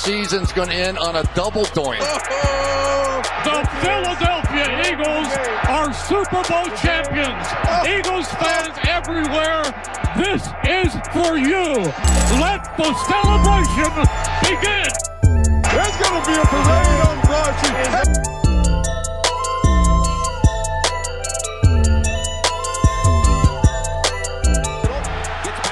season's going to end on a double doink. The Philadelphia Eagles are Super Bowl champions. Eagles fans everywhere, this is for you. Let the celebration begin. There's going to be a parade on Broad Street.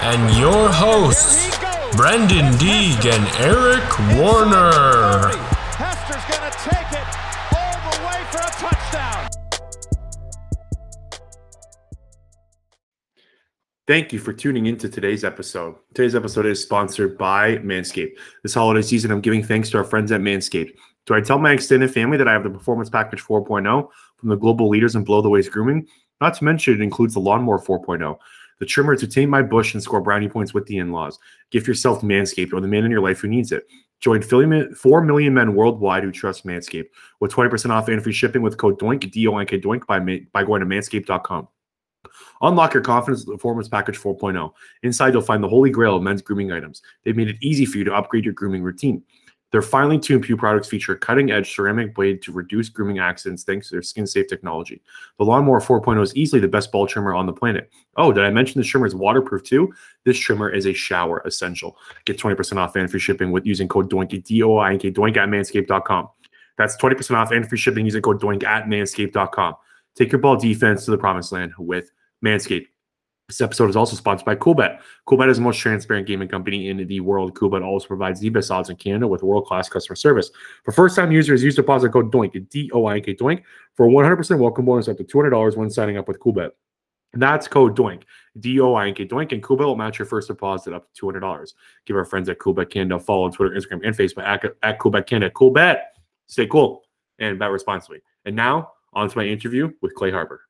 and your hosts, Brendan Deeg and Eric Warner. Hester's going to take it all the way for a touchdown. Thank you for tuning into today's episode. Today's episode is sponsored by Manscaped. This holiday season, I'm giving thanks to our friends at Manscaped. Do I tell my extended family that I have the Performance Package 4.0 from the global leaders in blow the waist grooming? Not to mention, it includes the Lawnmower 4.0 the trimmer to tame my bush and score brownie points with the in-laws. Gift yourself Manscaped or the man in your life who needs it. Join 4 million men worldwide who trust Manscaped with 20% off and free shipping with code DOINK, D-O-I-N-K DOINK by, by going to manscaped.com. Unlock your confidence with Performance Package 4.0. Inside, you'll find the holy grail of men's grooming items. They've made it easy for you to upgrade your grooming routine. Their finely tuned Pew products feature a cutting edge ceramic blade to reduce grooming accidents thanks to their skin safe technology. The Lawnmower 4.0 is easily the best ball trimmer on the planet. Oh, did I mention this trimmer is waterproof too? This trimmer is a shower essential. Get 20% off and free shipping with using code DOINK, D O I N K, DOINK at manscaped.com. That's 20% off and free shipping using code DOINK at manscaped.com. Take your ball defense to the promised land with Manscaped. This episode is also sponsored by Coolbet. Coolbet is the most transparent gaming company in the world. Coolbet also provides the best odds in Canada with world-class customer service. For first-time users, use deposit code DOINK, D-O-I-N-K, DOINK, for 100% welcome bonus up to $200 when signing up with Coolbet. And that's code DOINK, D-O-I-N-K, DOINK, and Coolbet will match your first deposit up to $200. Give our friends at Coolbet Canada a follow on Twitter, Instagram, and Facebook at, at Coolbet Canada. Coolbet, stay cool and bet responsibly. And now, on to my interview with Clay Harbor.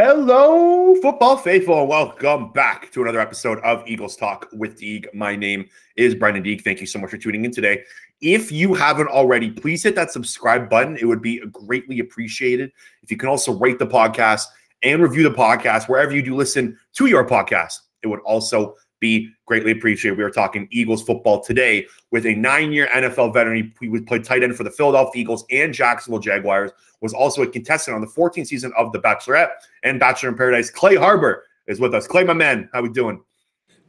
Hello, football faithful, and welcome back to another episode of Eagles Talk with Deeg. My name is Brendan Deeg. Thank you so much for tuning in today. If you haven't already, please hit that subscribe button. It would be greatly appreciated. If you can also rate the podcast and review the podcast wherever you do listen to your podcast, it would also be greatly appreciated. We are talking Eagles football today with a nine-year NFL veteran. He played tight end for the Philadelphia Eagles and Jacksonville Jaguars. Was also a contestant on the 14th season of The Bachelorette and Bachelor in Paradise. Clay Harbor is with us. Clay, my man, how we doing?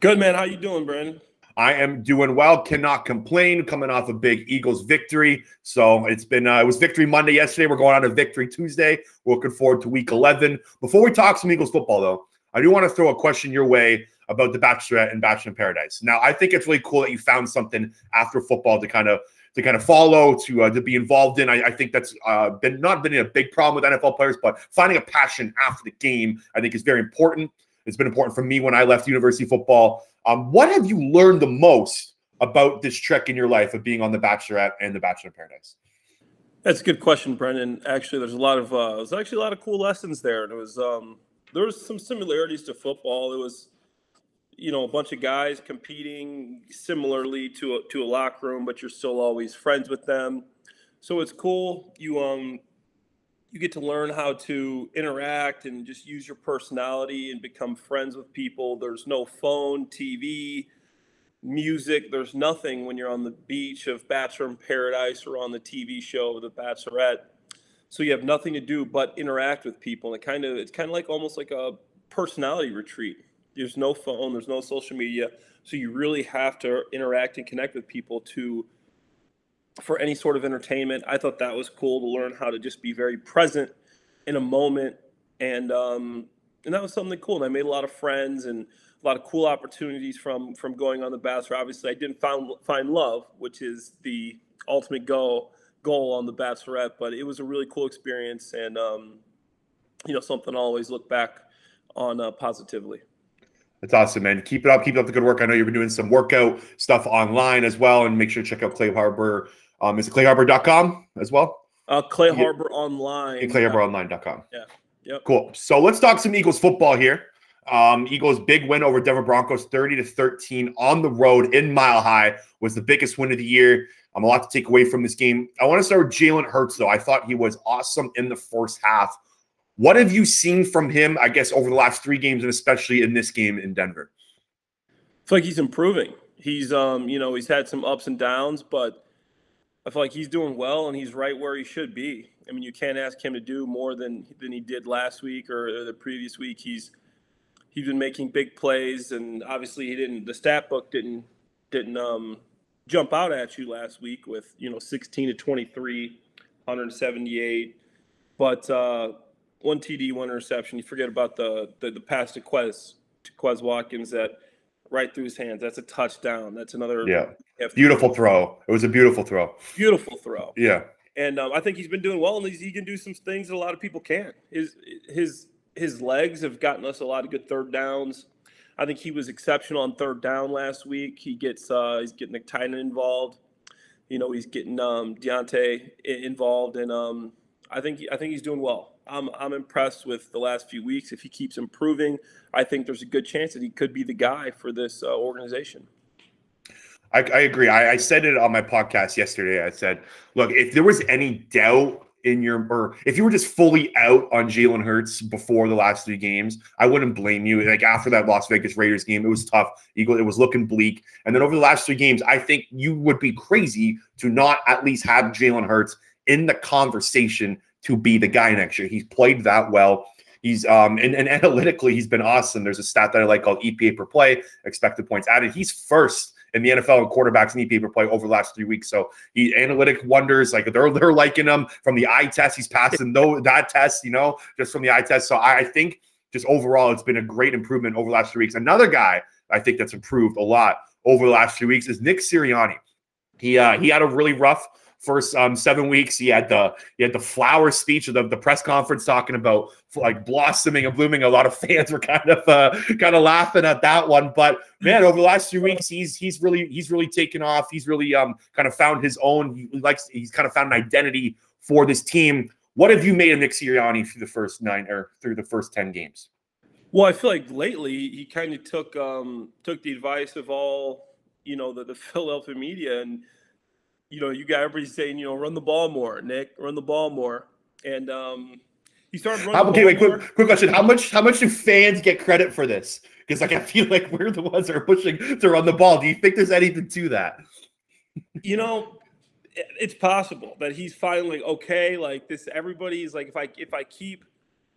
Good man. How you doing, Brandon? I am doing well. Cannot complain. Coming off a big Eagles victory. So it's been uh, it was victory Monday yesterday. We're going on to victory Tuesday. We're looking forward to Week 11. Before we talk some Eagles football, though, I do want to throw a question your way about the Bachelorette and Bachelor in Paradise. Now, I think it's really cool that you found something after football to kind of to kind of follow, to uh, to be involved in. I, I think that's uh, been not been a big problem with NFL players, but finding a passion after the game, I think, is very important. It's been important for me when I left university football. Um, what have you learned the most about this trek in your life of being on the Bachelorette and the Bachelor Paradise? That's a good question, Brendan. Actually, there's a lot of uh, there's actually a lot of cool lessons there, and it was um, there was some similarities to football. It was you know a bunch of guys competing similarly to a, to a locker room, but you're still always friends with them. So it's cool. You um you get to learn how to interact and just use your personality and become friends with people. There's no phone, TV, music. There's nothing when you're on the beach of Bachelor in Paradise or on the TV show The Bachelorette. So you have nothing to do but interact with people. And it kind of it's kind of like almost like a personality retreat there's no phone, there's no social media, so you really have to interact and connect with people to for any sort of entertainment. I thought that was cool to learn how to just be very present in a moment, and um, and that was something cool. And I made a lot of friends and a lot of cool opportunities from from going on the Bachelor. Obviously, I didn't find find love, which is the ultimate goal goal on the Bachelorette, but it was a really cool experience and um, you know something I always look back on uh, positively. That's awesome, man. Keep it up. Keep up the good work. I know you've been doing some workout stuff online as well. And make sure to check out Clay Harbor. Um, is it clayharbor.com as well? Uh, Clay Harbor yeah. Online. clayharboronline.com. Yeah. Yep. Cool. So let's talk some Eagles football here. Um, Eagles big win over Denver Broncos, 30 to 13 on the road in Mile High was the biggest win of the year. I'm um, a lot to take away from this game. I want to start with Jalen Hurts, though. I thought he was awesome in the first half. What have you seen from him, I guess, over the last three games and especially in this game in Denver? feel like he's improving. He's um, you know, he's had some ups and downs, but I feel like he's doing well and he's right where he should be. I mean, you can't ask him to do more than than he did last week or the previous week. He's he's been making big plays, and obviously he didn't. The stat book didn't didn't um, jump out at you last week with you know 16 to 23, 178, but uh, one TD, one interception. You forget about the the, the pass to Quez to Quez Watkins that right through his hands. That's a touchdown. That's another yeah beautiful throw. It was a beautiful throw. Beautiful throw. Yeah. And um, I think he's been doing well, and he can do some things that a lot of people can't. His his his legs have gotten us a lot of good third downs. I think he was exceptional on third down last week. He gets uh, he's getting the tight end involved. You know, he's getting um, DeVonta involved, and um, I think I think he's doing well. I'm I'm impressed with the last few weeks. If he keeps improving, I think there's a good chance that he could be the guy for this uh, organization. I, I agree. I, I, said it on my podcast yesterday. I said, look, if there was any doubt in your, or if you were just fully out on Jalen Hurts before the last three games, I wouldn't blame you. Like after that Las Vegas Raiders game, it was tough. Eagle, it was looking bleak. And then over the last three games, I think you would be crazy to not at least have Jalen Hurts in the conversation to be the guy next year. He's played that well. He's um and, and analytically he's been awesome. There's a stat that I like called EPA per play, expected points added. He's first in the NFL and quarterbacks in EPA per play over the last three weeks. So he analytic wonders, like they're they're liking him from the eye test. He's passing no that test, you know, just from the eye test. So I, I think just overall it's been a great improvement over the last three weeks. Another guy I think that's improved a lot over the last few weeks is Nick Sirianni. He uh, he had a really rough first um, seven weeks. He had the he had the flower speech of the, the press conference talking about like blossoming and blooming. A lot of fans were kind of uh, kind of laughing at that one. But man, over the last few weeks, he's he's really he's really taken off. He's really um kind of found his own. He likes he's kind of found an identity for this team. What have you made of Nick Sirianni through the first nine or through the first ten games? Well, I feel like lately he kind of took um took the advice of all you know the, the Philadelphia media and you know, you got everybody saying, you know, run the ball more, Nick, run the ball more. And um, he started running. How, okay, wait, quick, quick question. How much how much do fans get credit for this? Because like I feel like we're the ones that are pushing to run the ball. Do you think there's anything to that? You know, it's possible that he's finally okay. Like this, everybody's like, if I if I keep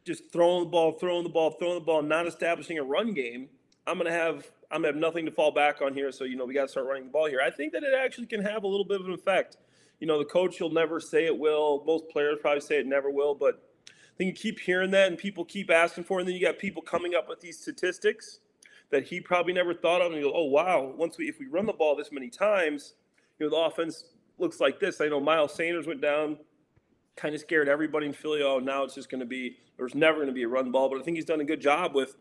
just throwing the ball, throwing the ball, throwing the ball, not establishing a run game, I'm gonna have I'm gonna have nothing to fall back on here. So you know we got to start running the ball here. I think that it actually can have a little bit of an effect. You know, the coach will never say it will. Most players probably say it never will, but I think you keep hearing that and people keep asking for it. And then you got people coming up with these statistics that he probably never thought of. And you go, oh wow, once we if we run the ball this many times, you know, the offense looks like this. I know Miles Sanders went down, kind of scared everybody in Philly. Oh, now it's just going to be there's never going to be a run ball. But I think he's done a good job with,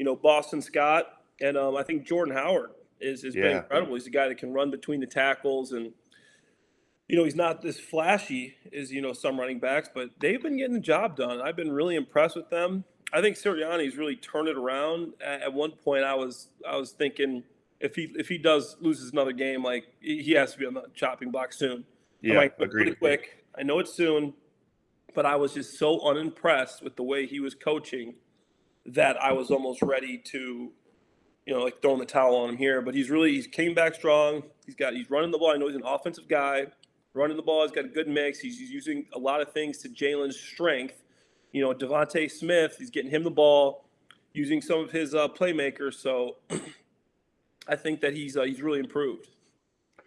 you know, Boston Scott and um, I think Jordan Howard is has yeah. been incredible. He's a guy that can run between the tackles, and you know he's not this flashy as you know some running backs, but they've been getting the job done. I've been really impressed with them. I think Sirianni's really turned it around. At one point, I was I was thinking if he if he does loses another game, like he has to be on the chopping block soon. Yeah, like. Pretty quick. I know it's soon, but I was just so unimpressed with the way he was coaching that I was almost ready to you know, like throwing the towel on him here, but he's really he's came back strong. He's got he's running the ball. I know he's an offensive guy. Running the ball, he's got a good mix. He's, he's using a lot of things to Jalen's strength. You know, DeVonta Smith, he's getting him the ball, using some of his uh, playmakers. So I think that he's uh, he's really improved.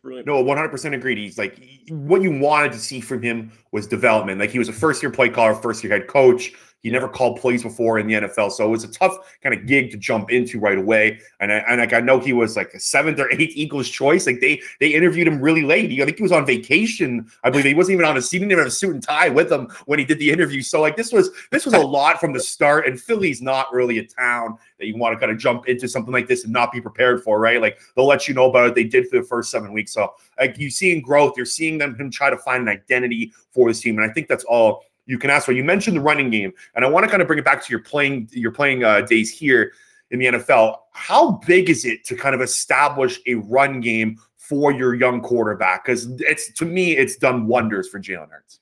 Really no, 100% agreed. He's like what you wanted to see from him was development. Like he was a first year play caller, first year head coach. He never called plays before in the NFL, so it was a tough kind of gig to jump into right away. And I, and like I know he was like a seventh or eighth Eagles choice. Like they they interviewed him really late. I think he was on vacation. I believe he wasn't even on a seat. He didn't even have a suit and tie with him when he did the interview. So like this was this was a lot from the start. And Philly's not really a town that you want to kind of jump into something like this and not be prepared for, right? Like they'll let you know about it. They did for the first seven weeks. So like you're seeing growth, you're seeing them him try to find an identity for his team, and I think that's all you can ask for. You mentioned the running game, and I want to kind of bring it back to your playing your playing uh, days here in the NFL. How big is it to kind of establish a run game for your young quarterback? Because it's to me, it's done wonders for Jalen Hurts.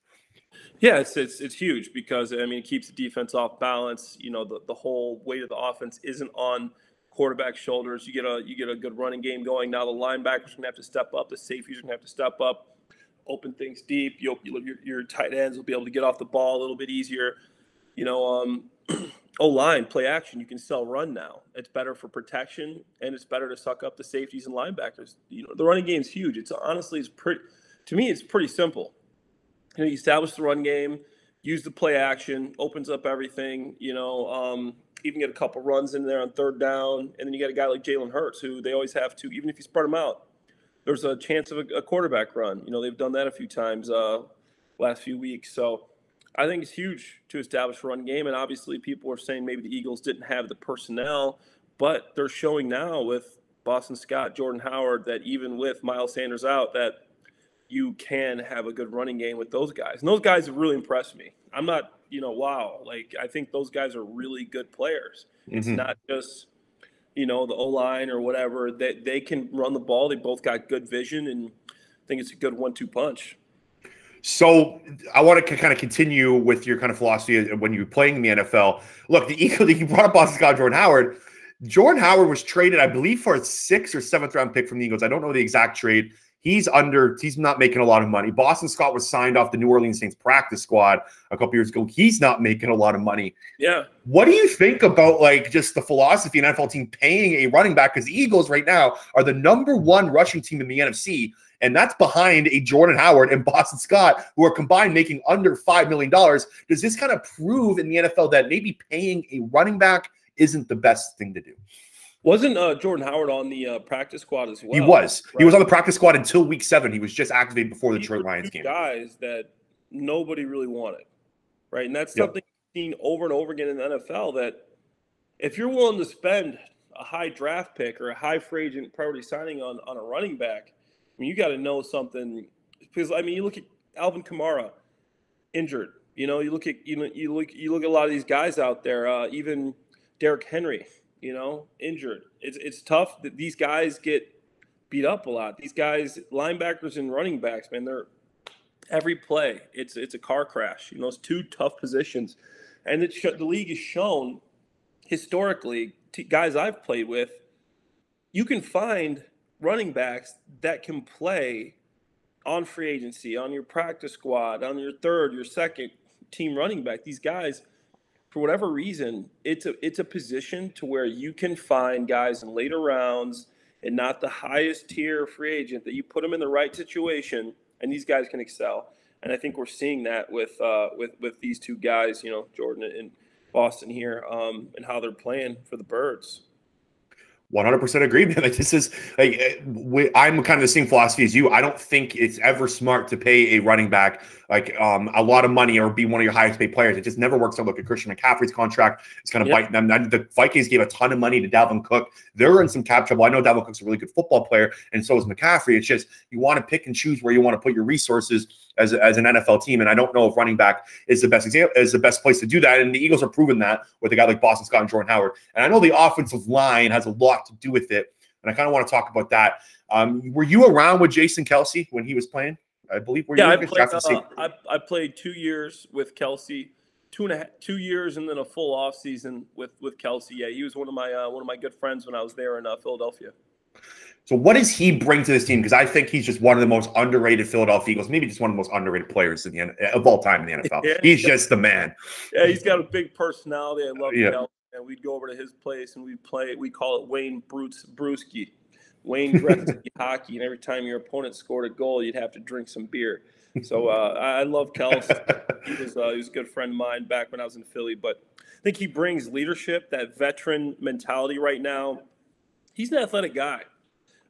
Yeah, it's, it's it's huge because I mean it keeps the defense off balance. You know, the, the whole weight of the offense isn't on quarterback shoulders. You get a you get a good running game going. Now the linebackers are gonna have to step up. The safeties are gonna have to step up, open things deep. You'll, you'll, your, your tight ends will be able to get off the ball a little bit easier. You know, um, O line play action. You can sell run now. It's better for protection and it's better to suck up the safeties and linebackers. You know, the running game's huge. It's honestly it's pretty. To me, it's pretty simple. You know, you establish the run game, use the play action, opens up everything. You know, um, even get a couple runs in there on third down, and then you got a guy like Jalen Hurts, who they always have to, even if you spread them out, there's a chance of a, a quarterback run. You know, they've done that a few times uh, last few weeks. So I think it's huge to establish a run game, and obviously people are saying maybe the Eagles didn't have the personnel, but they're showing now with Boston Scott, Jordan Howard, that even with Miles Sanders out, that you can have a good running game with those guys. And those guys have really impressed me. I'm not, you know, wow. Like I think those guys are really good players. It's Mhm. not just, you know, the O line or whatever. They they can run the ball. They both got good vision, and I think it's a good one-two punch. So I want to kind of continue with your kind of philosophy when you're playing in the NFL. Look, the Eagles, you brought up Boston Scott, Jordan Howard. Jordan Howard was traded, I believe, for a sixth or seventh round pick from the Eagles. I don't know the exact trade. He's under, he's not making a lot of money. Boston Scott was signed off the New Orleans Saints practice squad a couple years ago. He's not making a lot of money. Yeah, What do you think about like just the philosophy an NFL team paying a running back? Because the Eagles right now are the number one rushing team in the NFC, and that's behind a Jordan Howard and Boston Scott, who are combined making under five million dollars. Does this kind of prove in the NFL that maybe paying a running back isn't the best thing to do? Wasn't uh, Jordan Howard on the uh, practice squad as well? he was. He was on the practice squad until week seven. He was just activated before the These Detroit Lions game. Guys that nobody really wanted, right? And that's something you've seen over and over again in the NFL. That if you're willing to spend a high draft pick or a high free agent priority signing on on a running back, I mean, you got to know something. Because I mean, you look at Alvin Kamara, injured. You know, you look at you know you look you look at a lot of these guys out there. Uh, even Derrick Henry, you know, injured. It's it's tough that these guys get beat up a lot. These guys, linebackers and running backs, man, they're every play. It's it's a car crash. You know, it's two tough positions, and it, the league has shown historically, t- guys I've played with, you can find running backs that can play on free agency, on your practice squad, on your third, your second team running back. These guys, for whatever reason, it's a it's a position to where you can find guys in later rounds and not the highest tier free agent that you put them in the right situation and these guys can excel. And I think we're seeing that with uh, with with these two guys, you know, Jordan and Boston here, um, and how they're playing for the Birds. One hundred percent agree, man. Like this is like eh, I'm kind of the same philosophy as you. I don't think it's ever smart to pay a running back like um, a lot of money or be one of your highest paid players. It just never works out. Look at Christian McCaffrey's contract; it's kind of Yeah. biting them. The Vikings gave a ton of money to Dalvin Cook. They're in some cap trouble. I know Dalvin Cook's a really good football player, and so is McCaffrey. It's just you want to pick and choose where you want to put your resources as, as an NFL team. And I don't know if running back is the best example is the best place to do that. And the Eagles are proving that with a guy like Boston Scott and Jordan Howard. And I know the offensive line has a lot to do with it. And I kind of want to talk about that. Um, were you around with Jason Kelce when he was playing? I believe were Yeah, you I played. Uh, I, I played two years with Kelce, two and a half, two years, and then a full off season with with Kelce. Yeah, he was one of my uh, one of my good friends when I was there in uh, Philadelphia. So what does he bring to this team? Because I think he's just one of the most underrated Philadelphia Eagles, maybe just one of the most underrated players in the of all time in the NFL. Yeah. He's just the man. Yeah, he's got a big personality. I love Yeah. Kelce. And we'd go over to his place and we'd play. We call it Wayne Bruce Brewski, Wayne Gretzky hockey. And every time your opponent scored a goal, you'd have to drink some beer. So uh, I love Kelce. he was uh, he was a good friend of mine back when I was in Philly. But I think he brings leadership, that veteran mentality right now. He's an athletic guy.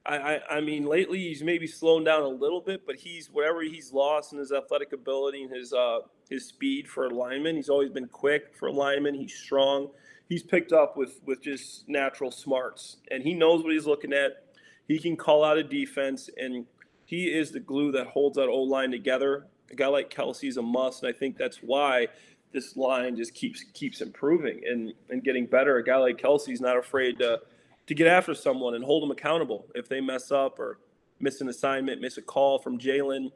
I, I, I mean, lately he's maybe slowing down a little bit, but he's whatever he's lost in his athletic ability and his uh, his speed for a lineman. He's always been quick for a lineman. He's strong. He's picked up with with just natural smarts, and he knows what he's looking at. He can call out a defense, and he is the glue that holds that O line together. A guy like Kelce's a must, and I think that's why this line just keeps keeps improving and and getting better. A guy like Kelce's not afraid to to get after someone and hold them accountable if they mess up or miss an assignment, miss a call from Jalen.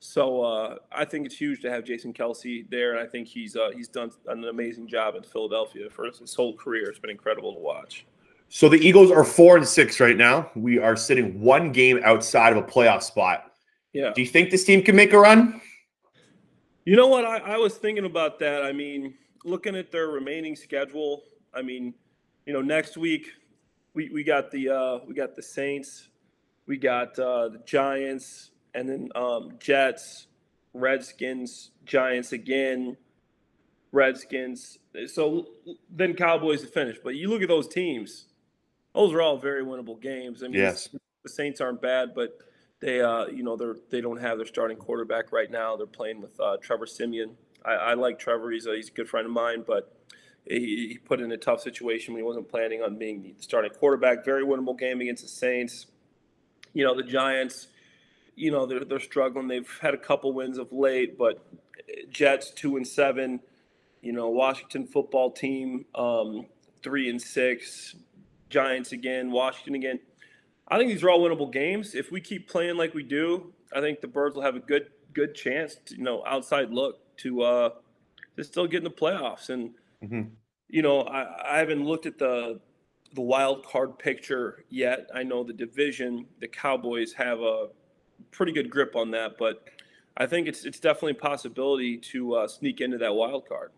So uh, I think it's huge to have Jason Kelce there, and I think he's uh, he's done an amazing job in Philadelphia for his whole career. It's been incredible to watch. So the Eagles are four and six right now. We are sitting one game outside of a playoff spot. Yeah. Do you think this team can make a run? You know what? I, I was thinking about that. I mean, looking at their remaining schedule, I mean, you know, next week we, we got the uh, we got the Saints, we got uh, the Giants, and then um, Jets, Redskins, Giants again, Redskins. So then Cowboys to finish. But you look at those teams; those are all very winnable games. I mean, Yes. the Saints aren't bad, but they, uh, you know, they're they don't have their starting quarterback right now. They're playing with uh, Trevor Siemian. I, I like Trevor. He's a, he's a good friend of mine, but he, he put in a tough situation when he wasn't planning on being the starting quarterback. Very winnable game against the Saints. You know, the Giants. You know, they're they're struggling. They've had a couple wins of late, but Jets two and seven. You know, Washington football team um, three and six. Giants again. Washington again. I think these are all winnable games. If we keep playing like we do, I think the Birds will have a good good chance, to, you know, outside look to uh to still get in the playoffs. And Mhm. you know, I, I haven't looked at the the wild card picture yet. I know the division, the Cowboys have a pretty good grip on that, but I think it's it's definitely a possibility to uh, sneak into that wild card.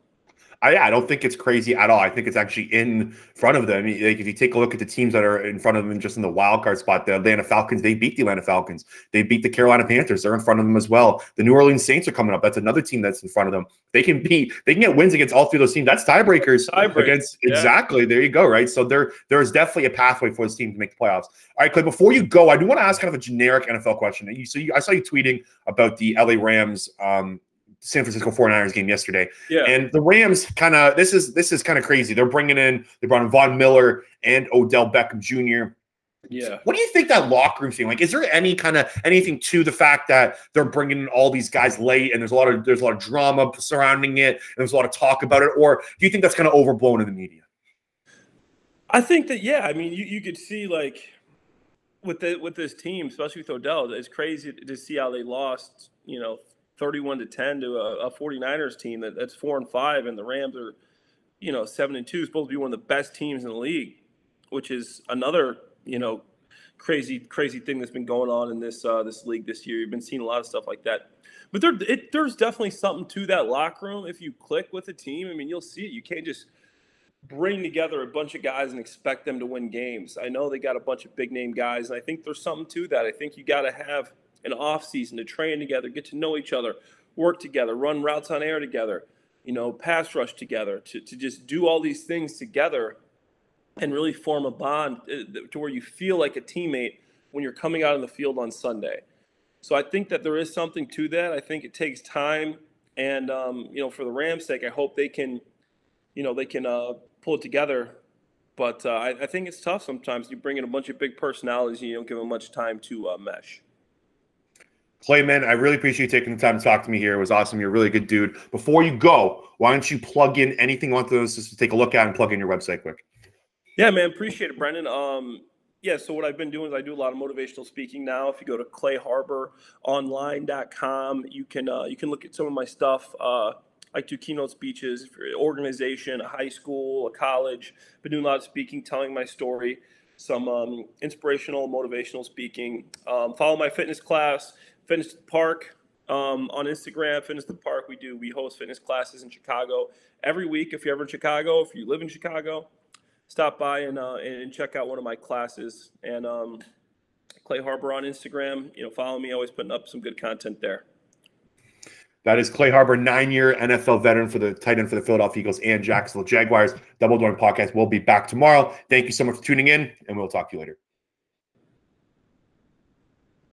I, yeah, I don't think it's crazy at all. I think it's actually in front of them. Like if you take a look at the teams that are in front of them, just in the wild card spot, the Atlanta Falcons, they beat the Atlanta Falcons. They beat the Carolina Panthers. They're in front of them as well. The New Orleans Saints are coming up. That's another team that's in front of them. They can beat. They can get wins against all three of those teams. That's tiebreakers Tiebreak, against. yeah. Exactly. There you go. Right. So there, there is definitely a pathway for this team to make the playoffs. All right, Clay. Before you go, I do want to ask kind of a generic NFL question. You, so you, I saw you tweeting about the LA Rams. Um, San Francisco 49ers game yesterday. Yeah. And the Rams kind of this is this is kind of crazy. They're bringing in they brought in Von Miller and Odell Beckham Jr. yeah. What do you think that locker room thing like? Is there any kind of anything to the fact that they're bringing in all these guys late and there's a lot of there's a lot of drama surrounding it and there's a lot of talk about it, or do you think that's kind of overblown in the media? I think that yeah, I mean you, you could see like with the with this team, especially with Odell, it's crazy to see how they lost, you know, 31 to 10 to a, a 49ers team that, that's four and five and the Rams are, you know, seven and two, supposed to be one of the best teams in the league, which is another, you know, crazy, crazy thing that's been going on in this uh, this league this year. You've been seeing a lot of stuff like that. But there, it, there's definitely something to that locker room. If you click with a team, I mean, you'll see it. You can't just bring together a bunch of guys and expect them to win games. I know they got a bunch of big name guys, and I think there's something to that. I think you got to have an off season to train together, get to know each other, work together, run routes on air together, you know, pass rush together, to, to just do all these things together and really form a bond uh, to where you feel like a teammate when you're coming out on the field on Sunday. So I think that there is something to that. I think it takes time, and um, you know, for the Rams' sake, I hope they can, you know, they can uh, pull it together. But uh, I, I think it's tough sometimes. You bring in a bunch of big personalities, and you don't give them much time to uh, mesh. Clay, man, I really appreciate you taking the time to talk to me here. It was awesome. You're a really good dude. Before you go, why don't you plug in anything want those just to take a look at and plug in your website quick? Yeah, man, appreciate it, Brendan. Um, yeah, so what I've been doing is I do a lot of motivational speaking now. If you go to clayharboronline.com, you can uh, you can look at some of my stuff. Uh, I do keynote speeches for an organization, a high school, a college. Been doing a lot of speaking, telling my story, some um, inspirational, motivational speaking. Um, follow my fitness class, Fitness the Park um, on Instagram. Fitness the Park. We do we host fitness classes in Chicago every week. If you're ever in Chicago, if you live in Chicago, stop by and uh, and check out one of my classes. And um, Clay Harbor on Instagram. You know, follow me. Always putting up some good content there. That is Clay Harbor, nine-year NFL veteran for the tight end for the Philadelphia Eagles and Jacksonville Jaguars. Double Doink Podcast We'll be back tomorrow. Thank you so much for tuning in, and we'll talk to you later.